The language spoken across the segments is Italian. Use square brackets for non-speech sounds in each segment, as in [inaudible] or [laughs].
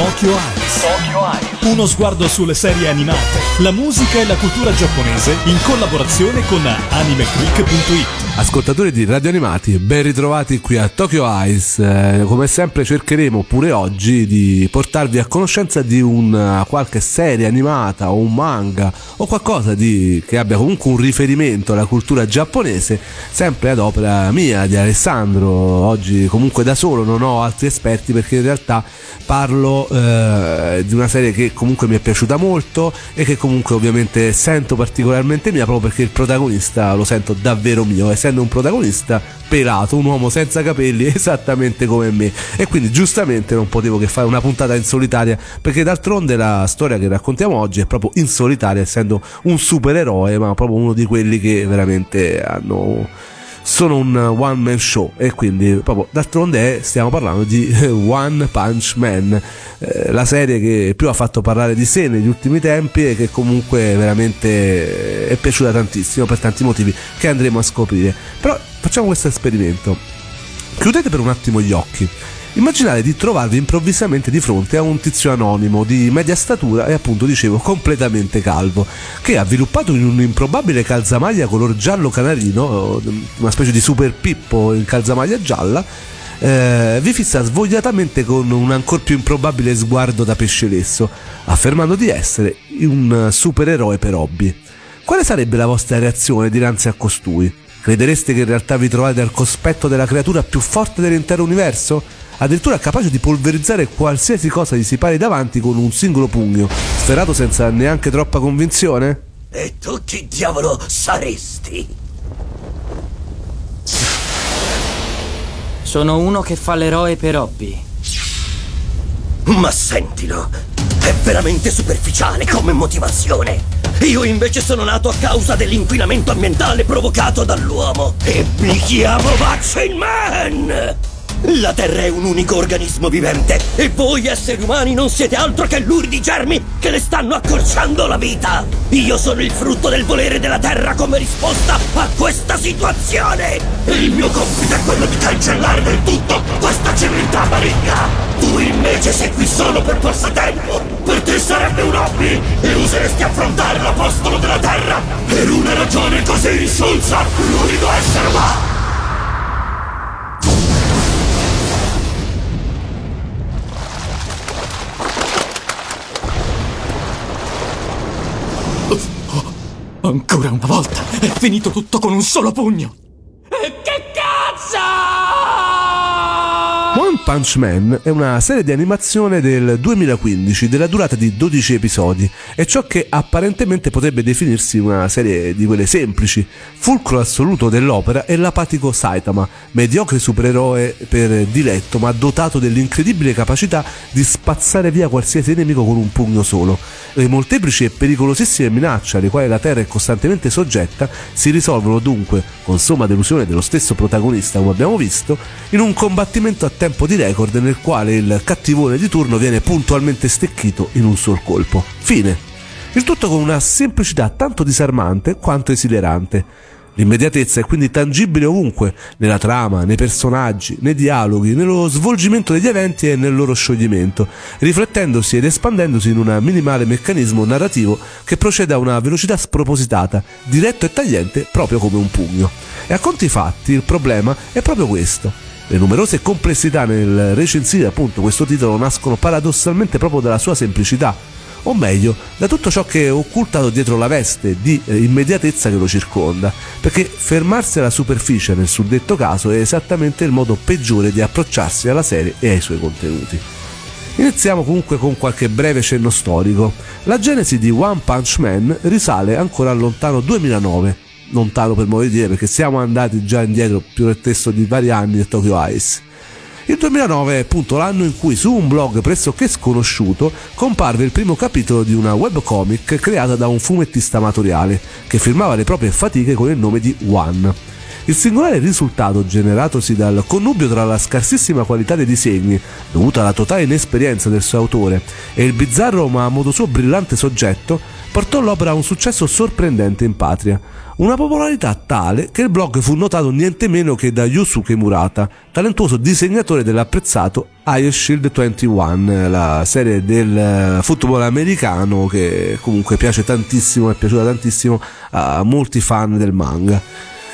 Tokyo Eyes. Tokyo Eyes. Uno sguardo sulle serie animate, la musica e la cultura giapponese in collaborazione con animeclick.it. Ascoltatori di Radio Animati, ben ritrovati qui a Tokyo Eyes. Eh, come sempre cercheremo pure oggi di portarvi a conoscenza di una qualche serie animata o un manga o qualcosa di, che abbia comunque un riferimento alla cultura giapponese, sempre ad opera mia, di Alessandro. Oggi comunque da solo non ho altri esperti perché in realtà parlo eh, di una serie che comunque mi è piaciuta molto e che comunque ovviamente sento particolarmente mia proprio perché il protagonista lo sento davvero mio, essendo un protagonista pelato, un uomo senza capelli [laughs] esattamente come me. E quindi giustamente non potevo che fare una puntata in solitaria perché d'altronde la storia che raccontiamo oggi è proprio in solitaria essendo un supereroe ma proprio uno di quelli che veramente hanno sono un one man show e quindi proprio d'altronde stiamo parlando di One Punch Man, eh, la serie che più ha fatto parlare di sé negli ultimi tempi e che comunque veramente è piaciuta tantissimo per tanti motivi che andremo a scoprire. Però facciamo questo esperimento. Chiudete per un attimo gli occhi Immaginate di trovarvi improvvisamente di fronte a un tizio anonimo di media statura e appunto dicevo completamente calvo, che avviluppato in un improbabile calzamaglia color giallo canarino, una specie di super pippo in calzamaglia gialla, eh, vi fissa svogliatamente con un ancor più improbabile sguardo da pesce lesso, affermando di essere un supereroe per hobby. Quale sarebbe la vostra reazione dinanzi a costui? Credereste che in realtà vi trovate al cospetto della creatura più forte dell'intero universo? Addirittura capace di polverizzare qualsiasi cosa gli si pari davanti con un singolo pugno, sferato senza neanche troppa convinzione? E tu chi diavolo saresti? Sono uno che fa l'eroe per hobby. Ma sentilo, è veramente superficiale come motivazione. Io invece sono nato a causa dell'inquinamento ambientale provocato dall'uomo e mi chiamo Vaccine Man! La Terra è un unico organismo vivente e voi esseri umani non siete altro che luridi germi che le stanno accorciando la vita. Io sono il frutto del volere della Terra come risposta a questa situazione. E il mio compito è quello di cancellare del tutto questa civiltà maligna. Tu invece sei qui solo per passatempo. Per te sarebbe un hobby e useresti affrontare l'apostolo della Terra per una ragione così insulsa, l'unico essere umano. Ancora una volta è finito tutto con un solo pugno. Punch Man è una serie di animazione del 2015 della durata di 12 episodi e ciò che apparentemente potrebbe definirsi una serie di quelle semplici. Fulcro assoluto dell'opera è l'apatico Saitama, mediocre supereroe per diletto ma dotato dell'incredibile capacità di spazzare via qualsiasi nemico con un pugno solo. Le molteplici e pericolosissime minacce alle quali la Terra è costantemente soggetta si risolvono dunque, con somma delusione dello stesso protagonista come abbiamo visto, in un combattimento a tempo di record nel quale il cattivone di turno viene puntualmente stecchito in un sol colpo. Fine. Il tutto con una semplicità tanto disarmante quanto esilerante. L'immediatezza è quindi tangibile ovunque, nella trama, nei personaggi, nei dialoghi, nello svolgimento degli eventi e nel loro scioglimento, riflettendosi ed espandendosi in un minimale meccanismo narrativo che procede a una velocità spropositata, diretto e tagliente proprio come un pugno. E a conti fatti il problema è proprio questo le numerose complessità nel recensire appunto questo titolo nascono paradossalmente proprio dalla sua semplicità, o meglio, da tutto ciò che è occultato dietro la veste di eh, immediatezza che lo circonda, perché fermarsi alla superficie nel suddetto caso è esattamente il modo peggiore di approcciarsi alla serie e ai suoi contenuti. Iniziamo comunque con qualche breve cenno storico. La genesi di One Punch Man risale ancora al lontano 2009 lontano per modo di dire perché siamo andati già indietro più nel testo di vari anni del Tokyo Ice. Il 2009 è appunto l'anno in cui su un blog pressoché sconosciuto comparve il primo capitolo di una webcomic creata da un fumettista amatoriale che firmava le proprie fatiche con il nome di One. Il singolare risultato generatosi dal connubio tra la scarsissima qualità dei disegni, dovuta alla totale inesperienza del suo autore, e il bizzarro ma a modo suo brillante soggetto, portò l'opera a un successo sorprendente in patria. Una popolarità tale che il blog fu notato niente meno che da Yusuke Murata, talentuoso disegnatore dell'apprezzato Ice Shield 21, la serie del eh, football americano che comunque piace tantissimo, è piaciuta tantissimo a molti fan del manga.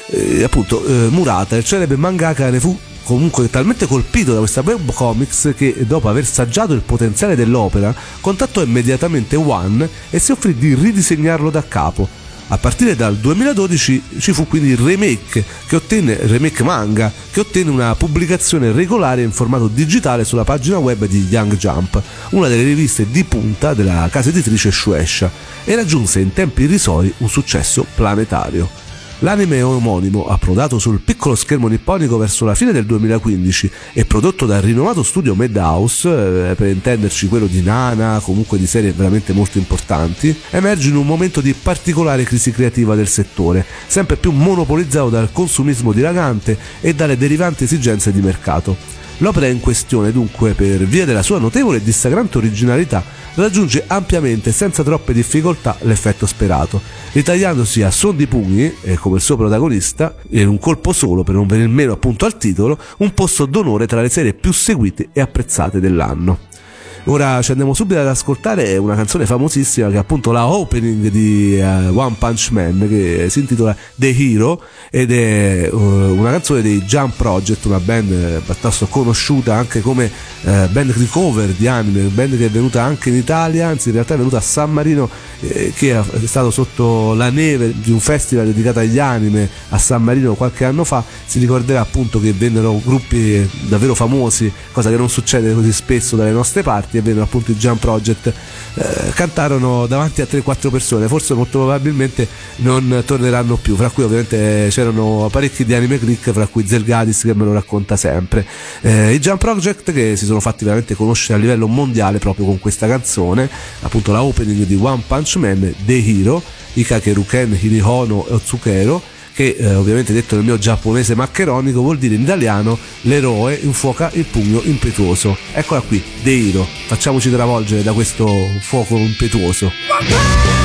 E appunto, eh, Murata, il celebre mangaka, ne fu comunque talmente colpito da questa webcomics che dopo aver saggiato il potenziale dell'opera contattò immediatamente One e si offrì di ridisegnarlo da capo a partire dal 2012 ci fu quindi il remake, che ottenne, remake manga, che ottenne una pubblicazione regolare in formato digitale sulla pagina web di Young Jump, una delle riviste di punta della casa editrice Shueisha, e raggiunse in tempi irrisori un successo planetario. L'anime omonimo, approdato sul piccolo schermo nipponico verso la fine del 2015 e prodotto dal rinomato studio Madhouse, eh, per intenderci quello di Nana, comunque di serie veramente molto importanti, emerge in un momento di particolare crisi creativa del settore, sempre più monopolizzato dal consumismo dilagante e dalle derivanti esigenze di mercato. L'opera in questione, dunque, per via della sua notevole e dissacrante originalità, raggiunge ampiamente e senza troppe difficoltà l'effetto sperato, ritagliandosi a son di pugni, e come il suo protagonista, in un colpo solo per non venir meno appunto al titolo, un posto d'onore tra le serie più seguite e apprezzate dell'anno. Ora ci andiamo subito ad ascoltare una canzone famosissima che è appunto la opening di uh, One Punch Man che si intitola The Hero ed è uh, una canzone dei Jump Project, una band eh, piuttosto conosciuta anche come uh, band di cover di anime, band che è venuta anche in Italia, anzi in realtà è venuta a San Marino eh, che è stato sotto la neve di un festival dedicato agli anime a San Marino qualche anno fa, si ricorderà appunto che vennero gruppi davvero famosi, cosa che non succede così spesso dalle nostre parti e vennero appunto i Jump Project eh, cantarono davanti a 3-4 persone forse molto probabilmente non torneranno più fra cui ovviamente c'erano parecchi di anime click fra cui Zelgadis che me lo racconta sempre. Eh, i Jump Project che si sono fatti veramente conoscere a livello mondiale proprio con questa canzone appunto la opening di One Punch Man The Hero Ikakeruken Hirihono Otsukero che eh, ovviamente detto nel mio giapponese maccheronico vuol dire in italiano l'eroe infuoca il pugno impetuoso. Eccola qui, Deiro, facciamoci travolgere da questo fuoco impetuoso.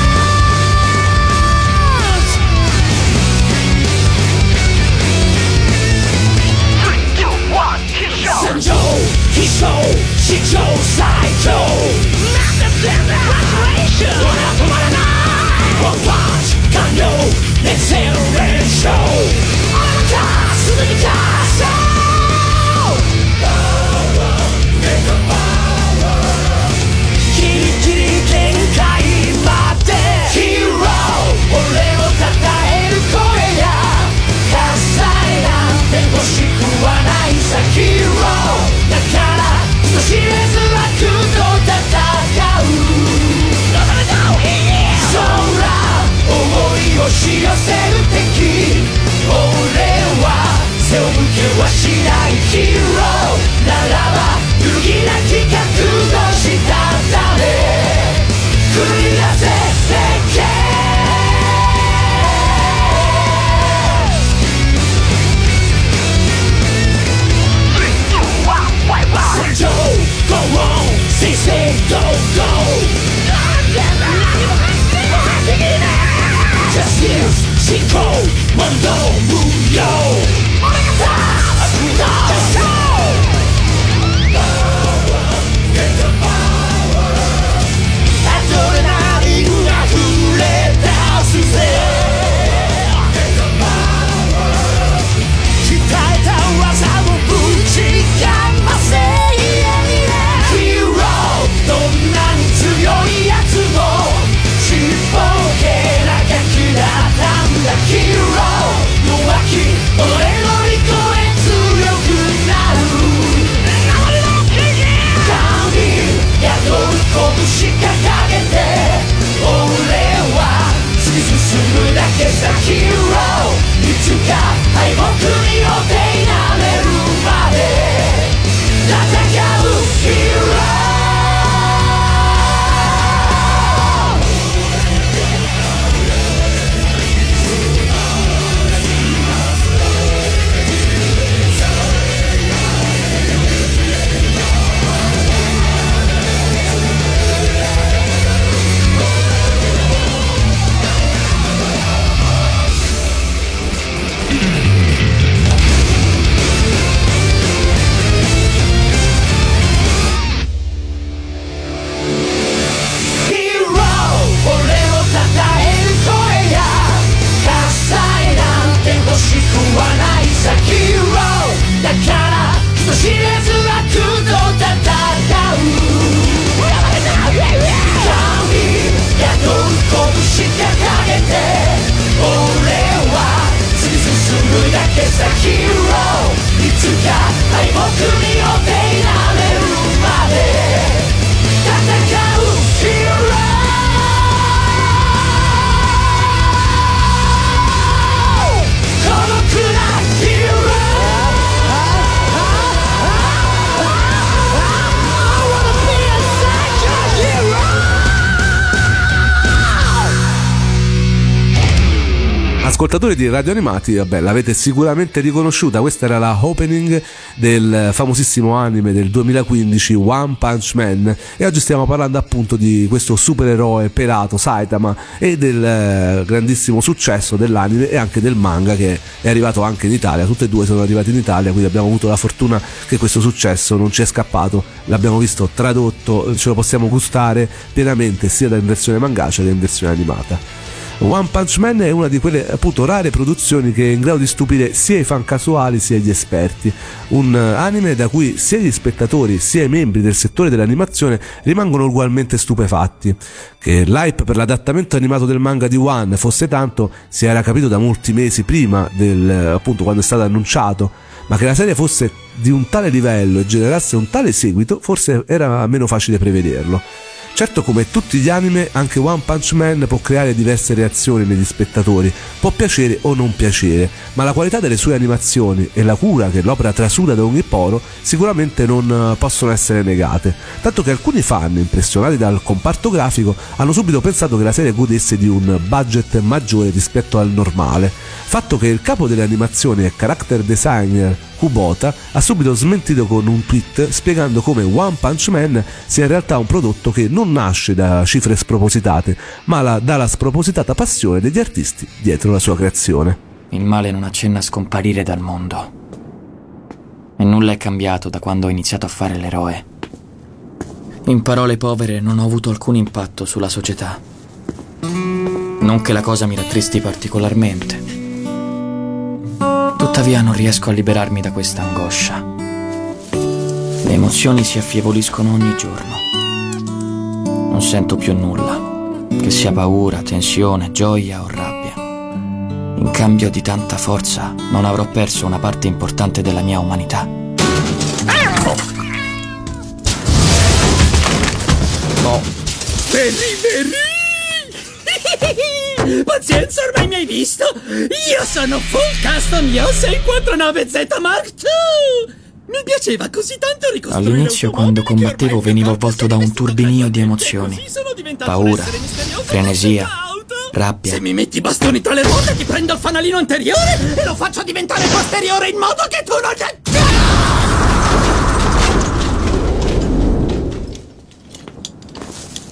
Ascoltatori di Radio Animati, vabbè, l'avete sicuramente riconosciuta. Questa era la opening del famosissimo anime del 2015 One Punch Man. E oggi stiamo parlando appunto di questo supereroe pelato Saitama e del eh, grandissimo successo dell'anime e anche del manga che è arrivato anche in Italia. Tutte e due sono arrivati in Italia, quindi abbiamo avuto la fortuna che questo successo non ci è scappato. L'abbiamo visto tradotto, ce lo possiamo gustare pienamente sia in versione mangacea che in versione animata. One Punch Man è una di quelle appunto rare produzioni che è in grado di stupire sia i fan casuali sia gli esperti. Un anime da cui sia gli spettatori sia i membri del settore dell'animazione rimangono ugualmente stupefatti. Che l'hype per l'adattamento animato del manga di One fosse tanto si era capito da molti mesi prima del appunto quando è stato annunciato, ma che la serie fosse di un tale livello e generasse un tale seguito forse era meno facile prevederlo. Certo come tutti gli anime anche One Punch Man può creare diverse reazioni negli spettatori, può piacere o non piacere, ma la qualità delle sue animazioni e la cura che l'opera trasuda da ogni poro sicuramente non eh, possono essere negate, tanto che alcuni fan impressionati dal comparto grafico hanno subito pensato che la serie godesse di un budget maggiore rispetto al normale, fatto che il capo delle animazioni e character designer Kubota ha subito smentito con un tweet spiegando come One Punch Man sia in realtà un prodotto che non nasce da cifre spropositate, ma la, dalla spropositata passione degli artisti dietro la sua creazione. Il male non accenna a scomparire dal mondo. E nulla è cambiato da quando ho iniziato a fare l'eroe. In parole povere, non ho avuto alcun impatto sulla società. Non che la cosa mi rattristi particolarmente. Tuttavia non riesco a liberarmi da questa angoscia. Le emozioni si affievoliscono ogni giorno. Non sento più nulla, che sia paura, tensione, gioia o rabbia. In cambio di tanta forza non avrò perso una parte importante della mia umanità. No. Berry, berry! Pazienza, ormai mi hai visto? Io sono Full Custom Yo 649Z Mark II! Mi piaceva così tanto ricostruire All'inizio, quando combattevo, venivo avvolto da un turbinio di emozioni. Paura, frenesia, rabbia. Se mi metti i bastoni tra le ruote ti prendo il fanalino anteriore e lo faccio diventare posteriore in modo che tu non...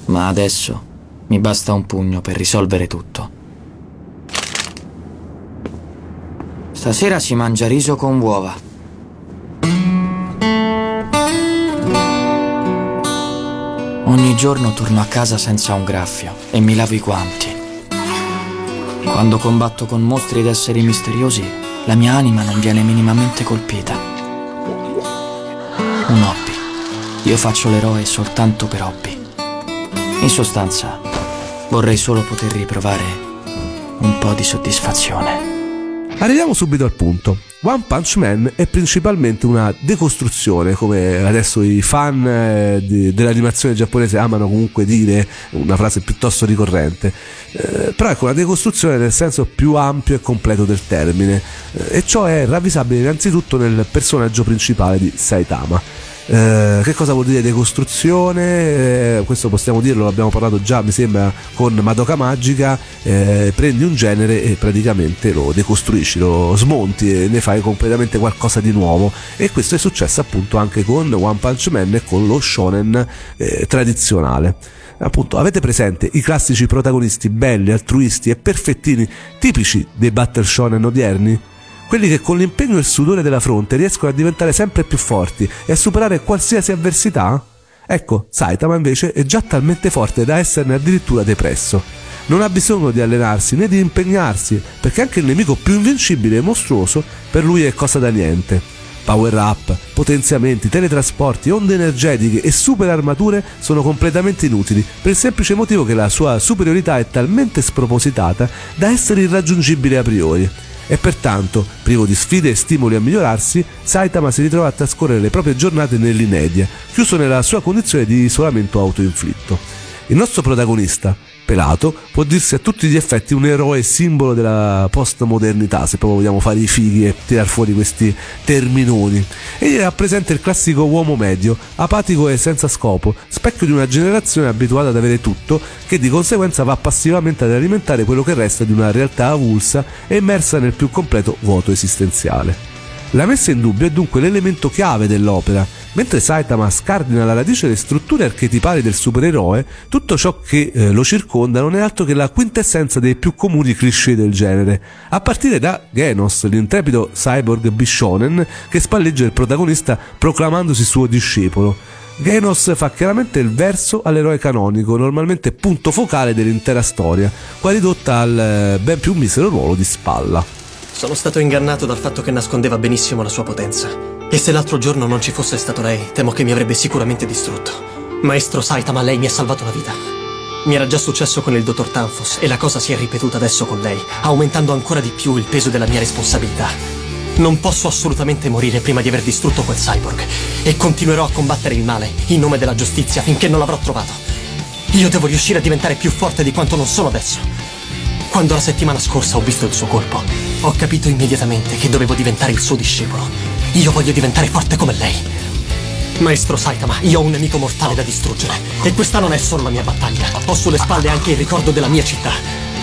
Ma adesso mi basta un pugno per risolvere tutto. Stasera si mangia riso con uova. Ogni giorno torno a casa senza un graffio e mi lavo i guanti. Quando combatto con mostri ed esseri misteriosi, la mia anima non viene minimamente colpita. Un hobby. Io faccio l'eroe soltanto per hobby. In sostanza, vorrei solo poter riprovare un po' di soddisfazione. Arriviamo subito al punto. One Punch Man è principalmente una decostruzione, come adesso i fan eh, di, dell'animazione giapponese amano comunque dire, una frase piuttosto ricorrente, eh, però ecco una decostruzione nel senso più ampio e completo del termine, eh, e ciò è ravvisabile innanzitutto nel personaggio principale di Saitama. Eh, che cosa vuol dire decostruzione? Eh, questo possiamo dirlo, l'abbiamo parlato già, mi sembra, con Madoka Magica. Eh, prendi un genere e praticamente lo decostruisci, lo smonti e ne fai completamente qualcosa di nuovo. E questo è successo appunto anche con One Punch Man e con lo shonen eh, tradizionale appunto avete presente i classici protagonisti belli, altruisti e perfettini tipici dei battle shonen odierni? Quelli che con l'impegno e il sudore della fronte riescono a diventare sempre più forti e a superare qualsiasi avversità? Ecco, Saitama invece è già talmente forte da esserne addirittura depresso. Non ha bisogno di allenarsi né di impegnarsi, perché anche il nemico più invincibile e mostruoso per lui è cosa da niente. Power up, potenziamenti, teletrasporti, onde energetiche e super armature sono completamente inutili per il semplice motivo che la sua superiorità è talmente spropositata da essere irraggiungibile a priori e pertanto, privo di sfide e stimoli a migliorarsi, Saitama si ritrova a trascorrere le proprie giornate nell'inedia, chiuso nella sua condizione di isolamento autoinflitto. Il nostro protagonista, pelato, può dirsi a tutti gli effetti un eroe simbolo della postmodernità, se proprio vogliamo fare i fighi e tirar fuori questi terminoni. Egli rappresenta il classico uomo medio, apatico e senza scopo, specchio di una generazione abituata ad avere tutto, che di conseguenza va passivamente ad alimentare quello che resta di una realtà avulsa e immersa nel più completo vuoto esistenziale. La messa in dubbio è dunque l'elemento chiave dell'opera. Mentre Saitama scardina alla radice le strutture archetipali del supereroe, tutto ciò che eh, lo circonda non è altro che la quintessenza dei più comuni cliché del genere, a partire da Genos, l'intrepido cyborg bishonen che spalleggia il protagonista proclamandosi suo discepolo. Genos fa chiaramente il verso all'eroe canonico, normalmente punto focale dell'intera storia, qua ridotta al eh, ben più misero ruolo di spalla. Sono stato ingannato dal fatto che nascondeva benissimo la sua potenza. E se l'altro giorno non ci fosse stato lei, temo che mi avrebbe sicuramente distrutto. Maestro Saitama, lei mi ha salvato la vita. Mi era già successo con il dottor Tanfos e la cosa si è ripetuta adesso con lei, aumentando ancora di più il peso della mia responsabilità. Non posso assolutamente morire prima di aver distrutto quel cyborg e continuerò a combattere il male in nome della giustizia finché non l'avrò trovato. Io devo riuscire a diventare più forte di quanto non sono adesso. Quando la settimana scorsa ho visto il suo colpo, ho capito immediatamente che dovevo diventare il suo discepolo. Io voglio diventare forte come lei. Maestro Saitama, io ho un nemico mortale da distruggere. E questa non è solo la mia battaglia. Ho sulle spalle anche il ricordo della mia città.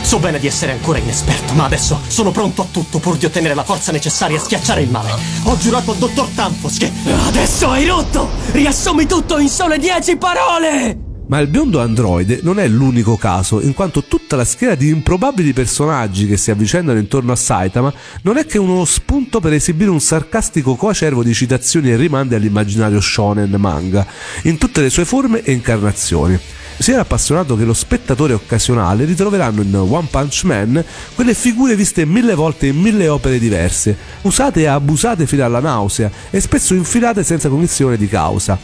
So bene di essere ancora inesperto, ma adesso sono pronto a tutto pur di ottenere la forza necessaria a schiacciare il male. Ho giurato al dottor Tampos che... Adesso hai rotto! Riassumi tutto in sole dieci parole! Ma il biondo androide non è l'unico caso, in quanto tutta la schiera di improbabili personaggi che si avvicendano intorno a Saitama non è che uno spunto per esibire un sarcastico coacervo di citazioni e rimandi all'immaginario shonen manga, in tutte le sue forme e incarnazioni sia l'appassionato che lo spettatore occasionale ritroveranno in One Punch Man quelle figure viste mille volte in mille opere diverse, usate e abusate fino alla nausea e spesso infilate senza cognizione di causa.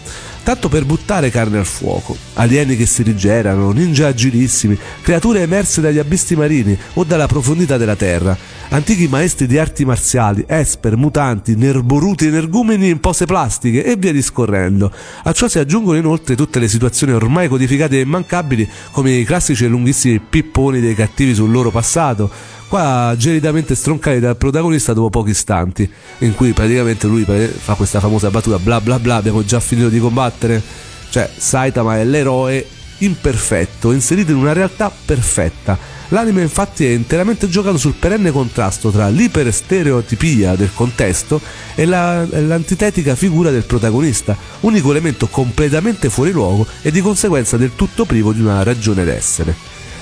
Tanto per buttare carne al fuoco, alieni che si rigenerano, ninja agilissimi, creature emerse dagli abissi marini o dalla profondità della terra, antichi maestri di arti marziali, esper, mutanti, nerboruti, energumeni in pose plastiche e via discorrendo. A ciò si aggiungono inoltre tutte le situazioni ormai codificate e immancabili come i classici e lunghissimi pipponi dei cattivi sul loro passato, qua gelidamente stroncati dal protagonista dopo pochi istanti, in cui praticamente lui fa questa famosa battuta bla bla bla, abbiamo già finito di combattere. Cioè, Saitama è l'eroe imperfetto, inserito in una realtà perfetta. L'anime infatti è interamente giocato sul perenne contrasto tra l'iperstereotipia del contesto e la, l'antitetica figura del protagonista, unico elemento completamente fuori luogo e di conseguenza del tutto privo di una ragione d'essere.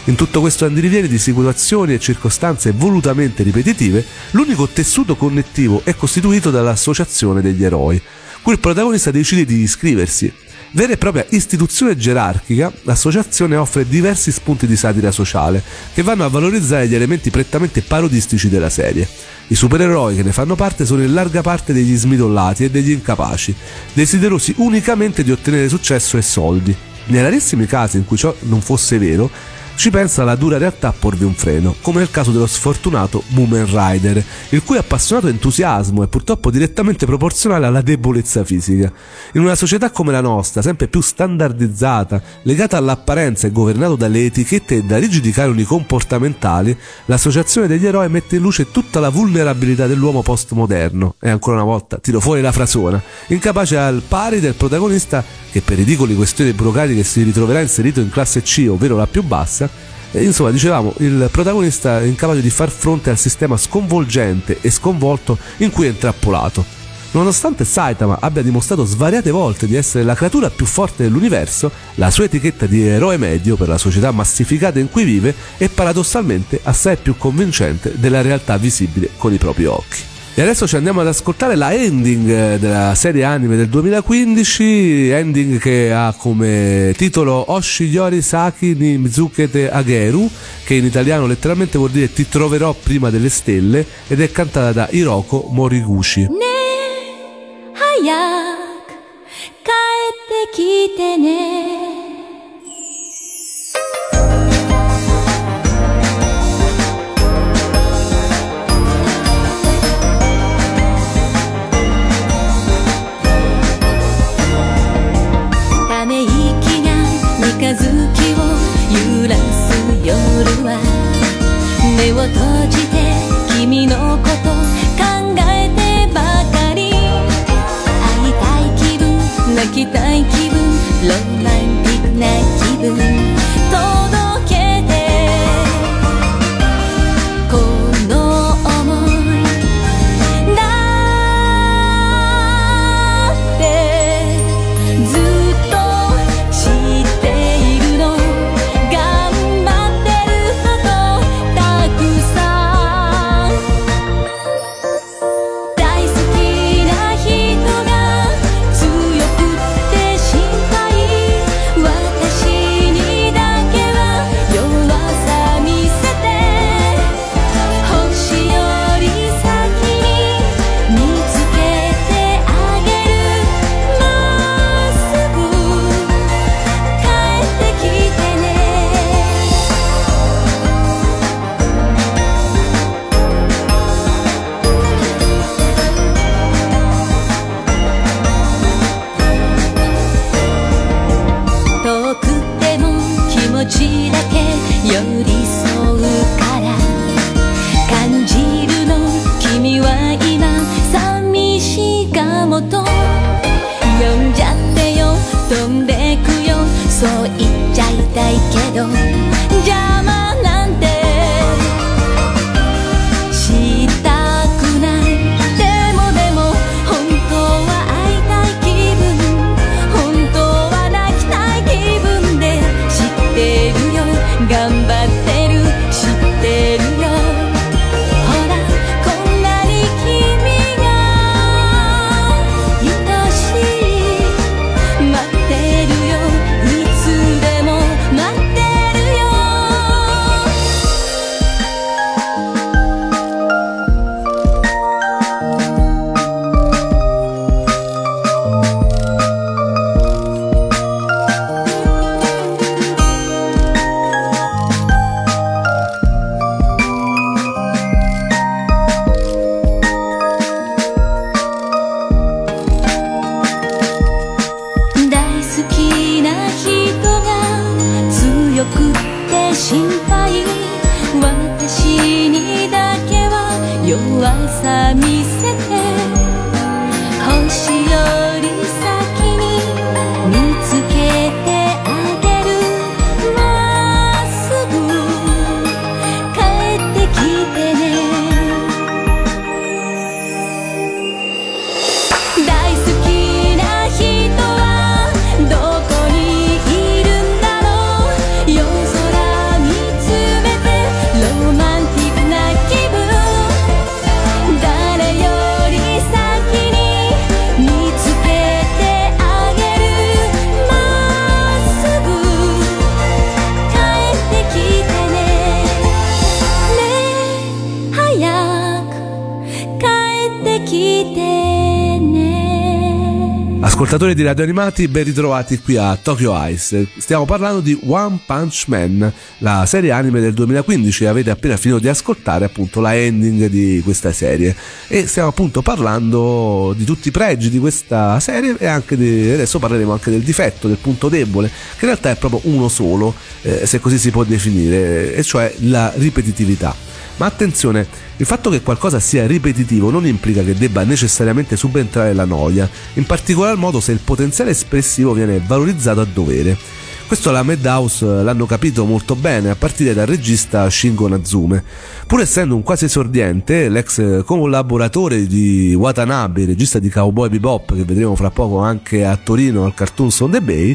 In tutto questo andirivieni di situazioni e circostanze volutamente ripetitive, l'unico tessuto connettivo è costituito dall'associazione degli eroi, cui il protagonista decide di iscriversi Vera e propria istituzione gerarchica, l'associazione offre diversi spunti di satira sociale che vanno a valorizzare gli elementi prettamente parodistici della serie. I supereroi che ne fanno parte sono in larga parte degli smidollati e degli incapaci, desiderosi unicamente di ottenere successo e soldi. Nei rarissimi casi in cui ciò non fosse vero, ci pensa la dura realtà a porvi un freno, come nel caso dello sfortunato Moomin Rider, il cui appassionato entusiasmo è purtroppo direttamente proporzionale alla debolezza fisica. In una società come la nostra, sempre più standardizzata, legata all'apparenza e governato dalle etichette e da rigidi canoni comportamentali, l'associazione degli eroi mette in luce tutta la vulnerabilità dell'uomo postmoderno, e ancora una volta tiro fuori la frasona, incapace al pari del protagonista che per ridicoli questioni burocratiche si ritroverà inserito in classe C, ovvero la più bassa, e insomma, dicevamo, il protagonista è incapace di far fronte al sistema sconvolgente e sconvolto in cui è intrappolato. Nonostante Saitama abbia dimostrato svariate volte di essere la creatura più forte dell'universo, la sua etichetta di eroe medio per la società massificata in cui vive è paradossalmente assai più convincente della realtà visibile con i propri occhi. E adesso ci andiamo ad ascoltare la ending eh, della serie anime del 2015, ending che ha come titolo Oshi Yori Saki ni Mizukete Ageru, che in italiano letteralmente vuol dire ti troverò prima delle stelle, ed è cantata da Hiroko Moriguchi. Ne hayak kaete kite ne 夜は目を閉じて君のこと考えてばかり。会いたい気分泣きたい気分。Ascoltatori di radio animati, ben ritrovati qui a Tokyo Ice. Stiamo parlando di One Punch Man, la serie anime del 2015 avete appena finito di ascoltare appunto la ending di questa serie e stiamo appunto parlando di tutti i pregi di questa serie e anche di, adesso parleremo anche del difetto, del punto debole, che in realtà è proprio uno solo, eh, se così si può definire, e cioè la ripetitività. Ma attenzione, il fatto che qualcosa sia ripetitivo non implica che debba necessariamente subentrare la noia, in particolar modo se il potenziale espressivo viene valorizzato a dovere. Questo la Madhouse l'hanno capito molto bene a partire dal regista Shingo Natsume. Pur essendo un quasi esordiente, l'ex collaboratore di Watanabe, regista di Cowboy Bebop, che vedremo fra poco anche a Torino al Cartoons on the Bay,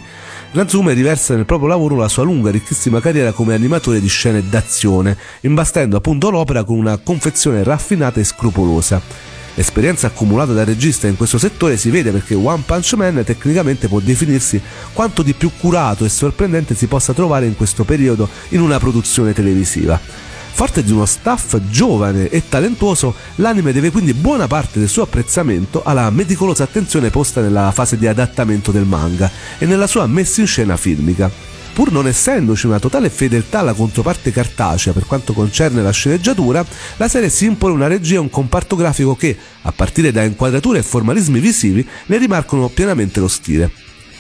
Natsume riversa nel proprio lavoro la sua lunga e ricchissima carriera come animatore di scene d'azione, imbastendo appunto l'opera con una confezione raffinata e scrupolosa. L'esperienza accumulata dal regista in questo settore si vede perché One Punch Man tecnicamente può definirsi quanto di più curato e sorprendente si possa trovare in questo periodo in una produzione televisiva. Forte di uno staff giovane e talentuoso, l'anime deve quindi buona parte del suo apprezzamento alla meticolosa attenzione posta nella fase di adattamento del manga e nella sua messa in scena filmica. Pur non essendoci una totale fedeltà alla controparte cartacea per quanto concerne la sceneggiatura, la serie si impone una regia e un comparto grafico che, a partire da inquadrature e formalismi visivi, ne rimarcano pienamente lo stile.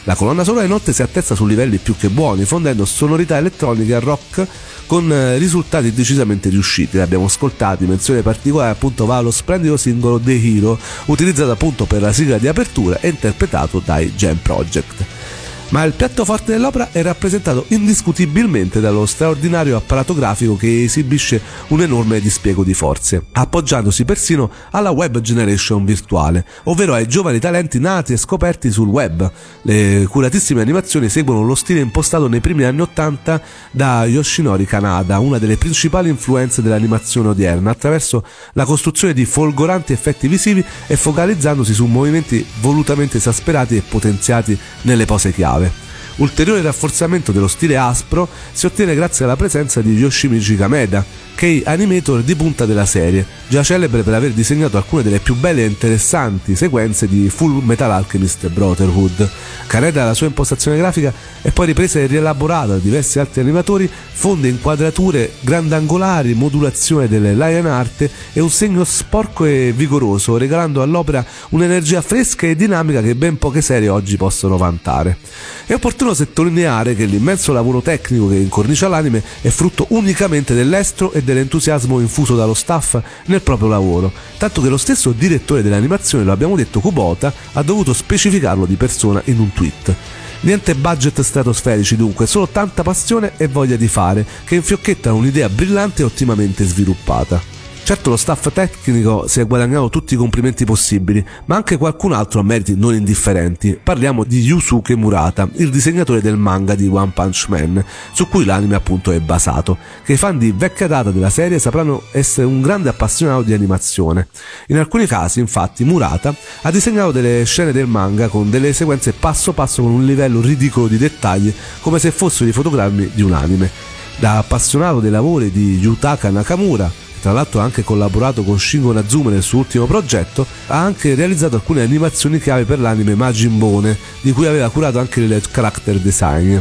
La colonna sonora inoltre si attesta su livelli più che buoni, fondendo sonorità elettroniche a rock con eh, risultati decisamente riusciti. L'abbiamo ascoltato, menzione particolare appunto va allo splendido singolo The Hero, utilizzato appunto per la sigla di apertura e interpretato dai Jam Project ma il piatto forte dell'opera è rappresentato indiscutibilmente dallo straordinario apparato grafico che esibisce un enorme dispiego di forze, appoggiandosi persino alla web generation virtuale, ovvero ai giovani talenti nati e scoperti sul web. Le curatissime animazioni seguono lo stile impostato nei primi anni 80 da Yoshinori Kanada, una delle principali influenze dell'animazione odierna, attraverso la costruzione di folgoranti effetti visivi e focalizzandosi su movimenti volutamente esasperati e potenziati nelle pose chiave. Ulteriore rafforzamento dello stile aspro si ottiene grazie alla presenza di Yoshimichi Kameda, key animator di punta della serie, già celebre per aver disegnato alcune delle più belle e interessanti sequenze di Full Metal Alchemist Brotherhood. Kaneda la sua impostazione grafica è poi ripresa e rielaborata da diversi altri animatori, fonde inquadrature grandangolari, modulazione delle line art e un segno sporco e vigoroso, regalando all'opera un'energia fresca e dinamica che ben poche serie oggi possono vantare. È opportuno sottolineare che l'immenso lavoro tecnico che incornicia l'anime è frutto unicamente dell'estro e dell'entusiasmo infuso dallo staff nel proprio lavoro, tanto che lo stesso direttore dell'animazione, lo abbiamo detto Kubota, ha dovuto specificarlo di persona in un tweet. Niente budget stratosferici dunque, solo tanta passione e voglia di fare che infiocchettano un'idea brillante e ottimamente sviluppata. Certo lo staff tecnico si è guadagnato tutti i complimenti possibili, ma anche qualcun altro ha meriti non indifferenti. Parliamo di Yusuke Murata, il disegnatore del manga di One Punch Man, su cui l'anime appunto è basato, che i fan di vecchia data della serie sapranno essere un grande appassionato di animazione. In alcuni casi, infatti, Murata ha disegnato delle scene del manga con delle sequenze passo passo con un livello ridicolo di dettagli, come se fossero i fotogrammi di un anime. Da appassionato dei lavori di Yutaka Nakamura, tra l'altro ha anche collaborato con Shingo Nazuma nel suo ultimo progetto, ha anche realizzato alcune animazioni chiave per l'anime Majin Bone, di cui aveva curato anche il character design.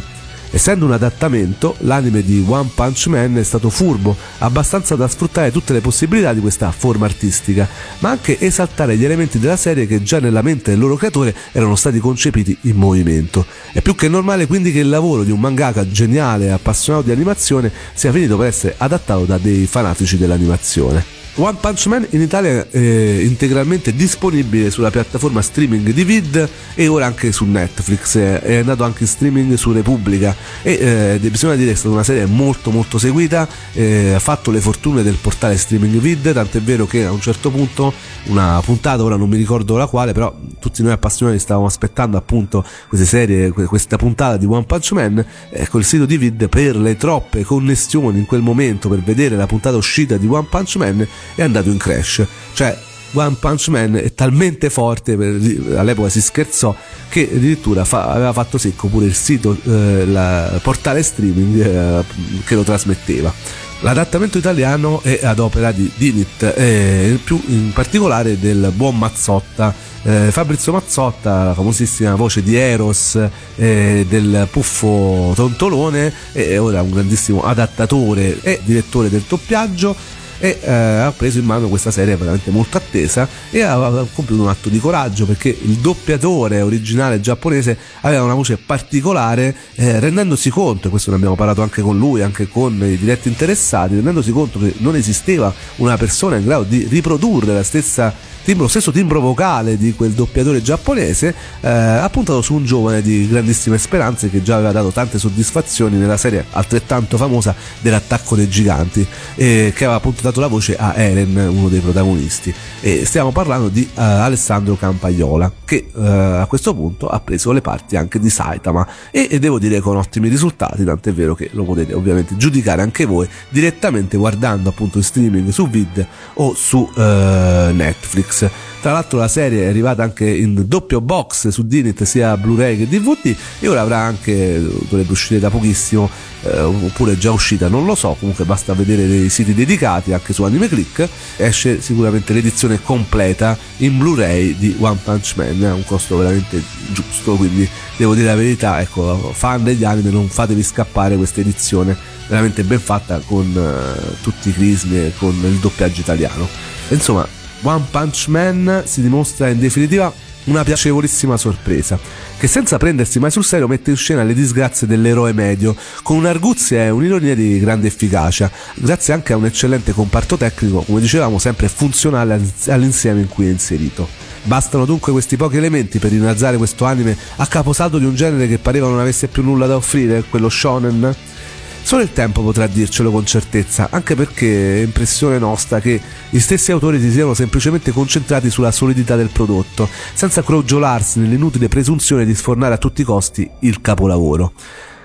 Essendo un adattamento, l'anime di One Punch Man è stato furbo, abbastanza da sfruttare tutte le possibilità di questa forma artistica, ma anche esaltare gli elementi della serie che già nella mente del loro creatore erano stati concepiti in movimento. È più che normale quindi che il lavoro di un mangaka geniale e appassionato di animazione sia finito per essere adattato da dei fanatici dell'animazione. One Punch Man in Italia è integralmente disponibile sulla piattaforma streaming di Vid e ora anche su Netflix, è andato anche in streaming su Repubblica. E eh, bisogna dire che è stata una serie molto molto seguita, eh, ha fatto le fortune del portale streaming Vid, tant'è vero che a un certo punto una puntata, ora non mi ricordo la quale, però tutti noi appassionati stavamo aspettando appunto queste serie, questa puntata di One Punch Man, ecco il sito di Vid per le troppe connessioni in quel momento per vedere la puntata uscita di One Punch Man è andato in crash. Cioè, One Punch Man è talmente forte, per, all'epoca si scherzò, che addirittura fa, aveva fatto secco pure il sito, eh, il portale streaming eh, che lo trasmetteva. L'adattamento italiano è ad opera di Dinit, eh, più in particolare del buon Mazzotta. Eh, Fabrizio Mazzotta, la famosissima voce di Eros, eh, del puffo Tontolone, è ora un grandissimo adattatore e direttore del doppiaggio e eh, ha preso in mano questa serie veramente molto attesa e ha, ha compiuto un atto di coraggio perché il doppiatore originale giapponese aveva una voce particolare eh, rendendosi conto, e questo ne abbiamo parlato anche con lui, anche con i diretti interessati, rendendosi conto che non esisteva una persona in grado di riprodurre la stessa timbro, stesso timbro vocale di quel doppiatore giapponese, eh, ha puntato su un giovane di grandissime speranze che già aveva dato tante soddisfazioni nella serie altrettanto famosa dell'attacco dei giganti, eh, che aveva appunto dato la voce a Eren, uno dei protagonisti. E stiamo parlando di uh, Alessandro Campaiola, che uh, a questo punto ha preso le parti anche di Saitama e, e devo dire con ottimi risultati, tant'è vero che lo potete ovviamente giudicare anche voi direttamente guardando appunto in streaming su Vid o su uh, Netflix. Tra l'altro la serie è arrivata anche in doppio box su Dinit sia Blu-ray che DVD e ora avrà anche, dovrebbe uscire da pochissimo, eh, oppure già uscita, non lo so, comunque basta vedere dei siti dedicati anche su Anime Click, esce sicuramente l'edizione completa in Blu-ray di One Punch Man, a un costo veramente giusto, quindi devo dire la verità, ecco, fan degli anime non fatevi scappare questa edizione veramente ben fatta con uh, tutti i crismi e con il doppiaggio italiano. Insomma, One Punch Man si dimostra in definitiva una piacevolissima sorpresa, che senza prendersi mai sul serio mette in scena le disgrazie dell'eroe medio, con un'arguzia e un'ironia di grande efficacia, grazie anche a un eccellente comparto tecnico, come dicevamo, sempre funzionale all'insieme in cui è inserito. Bastano dunque questi pochi elementi per innalzare questo anime a caposaldo di un genere che pareva non avesse più nulla da offrire, quello shonen. Solo il tempo potrà dircelo con certezza, anche perché è impressione nostra che gli stessi autori si siano semplicemente concentrati sulla solidità del prodotto, senza crogiolarsi nell'inutile presunzione di sfornare a tutti i costi il capolavoro.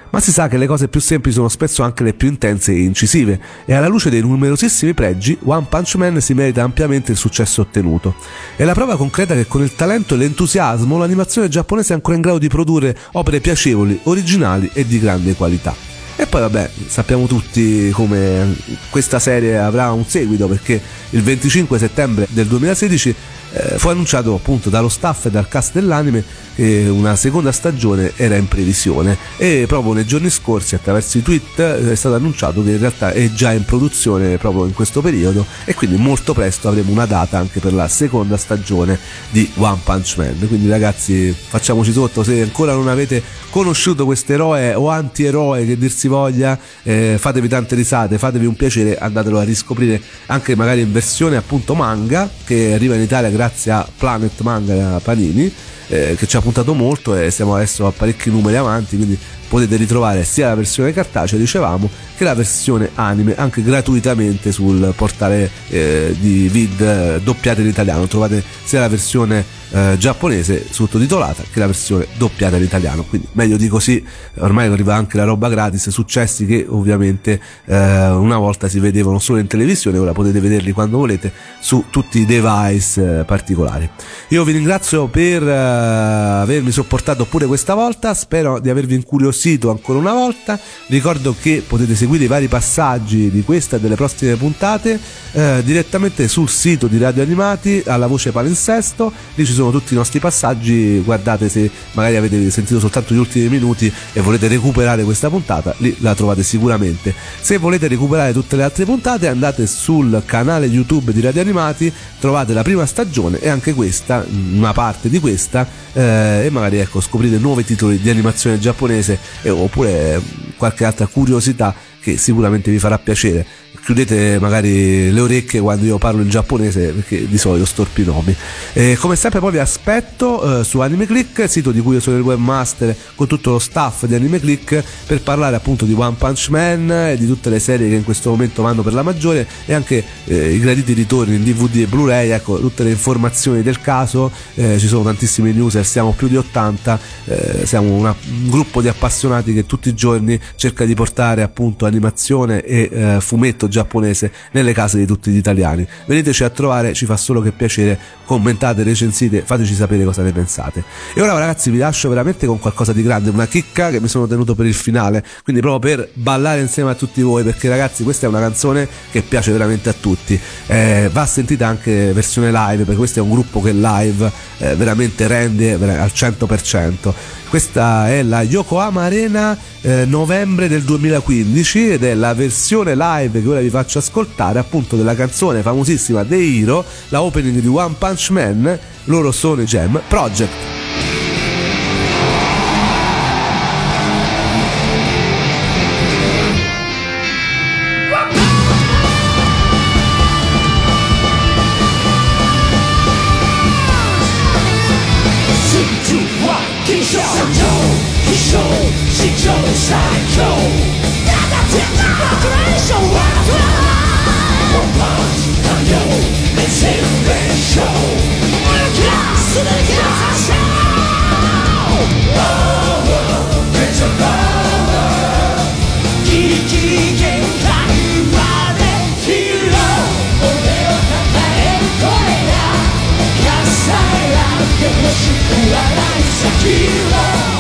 Ma si sa che le cose più semplici sono spesso anche le più intense e incisive, e alla luce dei numerosissimi pregi, One Punch Man si merita ampiamente il successo ottenuto. È la prova concreta che con il talento e l'entusiasmo l'animazione giapponese è ancora in grado di produrre opere piacevoli, originali e di grande qualità. E poi vabbè, sappiamo tutti come questa serie avrà un seguito perché il 25 settembre del 2016 eh, fu annunciato appunto dallo staff e dal cast dell'anime che una seconda stagione era in previsione. E proprio nei giorni scorsi attraverso i tweet eh, è stato annunciato che in realtà è già in produzione proprio in questo periodo e quindi molto presto avremo una data anche per la seconda stagione di One Punch Man. Quindi ragazzi facciamoci sotto se ancora non avete conosciuto questo eroe o antieroe che dir si voglia eh, fatevi tante risate fatevi un piacere andatelo a riscoprire anche magari in versione appunto manga che arriva in Italia grazie a Planet Manga Panini eh, che ci ha puntato molto e siamo adesso a parecchi numeri avanti, quindi potete ritrovare sia la versione cartacea, dicevamo, che la versione anime anche gratuitamente sul portale eh, di vid eh, doppiata in italiano. Trovate sia la versione eh, giapponese sottotitolata che la versione doppiata in italiano. Quindi meglio di così, ormai arriva anche la roba gratis, successi che ovviamente eh, una volta si vedevano solo in televisione, ora potete vederli quando volete su tutti i device eh, particolari. Io vi ringrazio per eh, avermi sopportato pure questa volta, spero di avervi incuriosito sito ancora una volta. Ricordo che potete seguire i vari passaggi di questa e delle prossime puntate eh, direttamente sul sito di Radio Animati alla voce palinsesto. Lì ci sono tutti i nostri passaggi. Guardate se magari avete sentito soltanto gli ultimi minuti e volete recuperare questa puntata, lì la trovate sicuramente. Se volete recuperare tutte le altre puntate, andate sul canale YouTube di Radio Animati, trovate la prima stagione e anche questa, una parte di questa, eh, e magari ecco scoprite nuovi titoli di animazione giapponese eh, oppure qualche altra curiosità che sicuramente vi farà piacere chiudete magari le orecchie quando io parlo in giapponese perché di solito storpi nomi. E come sempre poi vi aspetto eh, su Anime Click sito di cui io sono il webmaster con tutto lo staff di Anime Click per parlare appunto di One Punch Man e di tutte le serie che in questo momento vanno per la maggiore e anche eh, i graditi ritorni in DVD e Blu-ray. Ecco tutte le informazioni del caso eh, ci sono tantissimi user siamo più di 80 eh, siamo una, un gruppo di appassionati che tutti i giorni cerca di portare appunto animazione e eh, fumetto giapponese nelle case di tutti gli italiani. Veniteci a trovare, ci fa solo che piacere, commentate, recensite, fateci sapere cosa ne pensate. E ora ragazzi vi lascio veramente con qualcosa di grande, una chicca che mi sono tenuto per il finale, quindi proprio per ballare insieme a tutti voi, perché ragazzi questa è una canzone che piace veramente a tutti. Eh, va sentita anche versione live, perché questo è un gruppo che live eh, veramente rende al 100%. Questa è la Yokohama Arena eh, novembre del 2015 ed è la versione live che ora vi faccio ascoltare appunto della canzone famosissima The Hero, la opening di One Punch Man, loro sono i Jam Project. Show. I can't see the gas. Eu vou te curar isso aqui.